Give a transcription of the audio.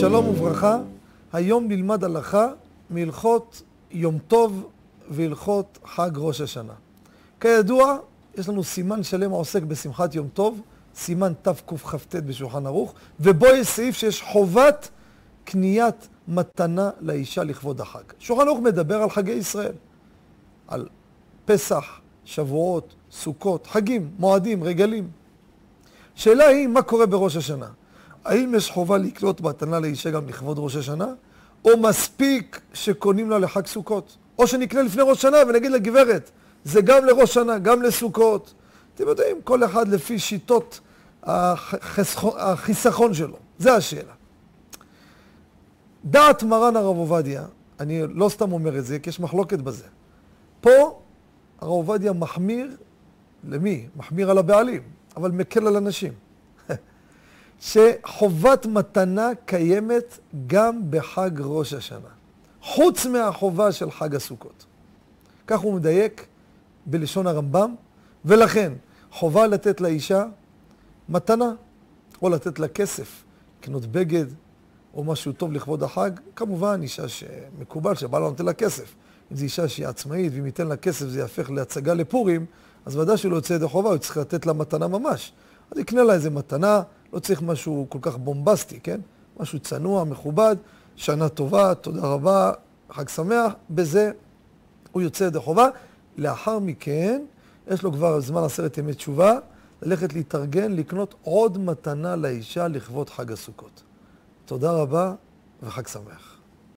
שלום וברכה, היום נלמד הלכה מהלכות יום טוב והלכות חג ראש השנה. כידוע, יש לנו סימן שלם העוסק בשמחת יום טוב, סימן תקכ"ט בשולחן ערוך, ובו יש סעיף שיש חובת קניית מתנה לאישה לכבוד החג. שולחן ערוך מדבר על חגי ישראל, על פסח, שבועות, סוכות, חגים, מועדים, רגלים. שאלה היא, מה קורה בראש השנה? האם יש חובה לקנות מתנה לאישה גם לכבוד ראש השנה? או מספיק שקונים לה לחג סוכות? או שנקנה לפני ראש שנה ונגיד לגברת, זה גם לראש שנה, גם לסוכות. אתם יודעים, כל אחד לפי שיטות החיסכון שלו. זה השאלה. דעת מרן הרב עובדיה, אני לא סתם אומר את זה, כי יש מחלוקת בזה. פה הרב עובדיה מחמיר, למי? מחמיר על הבעלים, אבל מקל על אנשים. שחובת מתנה קיימת גם בחג ראש השנה, חוץ מהחובה של חג הסוכות. כך הוא מדייק בלשון הרמב"ם, ולכן חובה לתת לאישה מתנה, או לתת לה כסף, לקנות בגד, או משהו טוב לכבוד החג, כמובן אישה שמקובל שבעלה נותן לה כסף. אם זו אישה שהיא עצמאית, ואם ייתן לה כסף זה יהפך להצגה לפורים, אז ודאי שלא יוצא ידי חובה, הוא צריך לתת לה מתנה ממש. אז יקנה לה איזה מתנה, לא צריך משהו כל כך בומבסטי, כן? משהו צנוע, מכובד, שנה טובה, תודה רבה, חג שמח, בזה הוא יוצא ידי חובה. לאחר מכן, יש לו כבר זמן עשרת ימי תשובה, ללכת להתארגן, לקנות עוד מתנה לאישה לכבוד חג הסוכות. תודה רבה וחג שמח.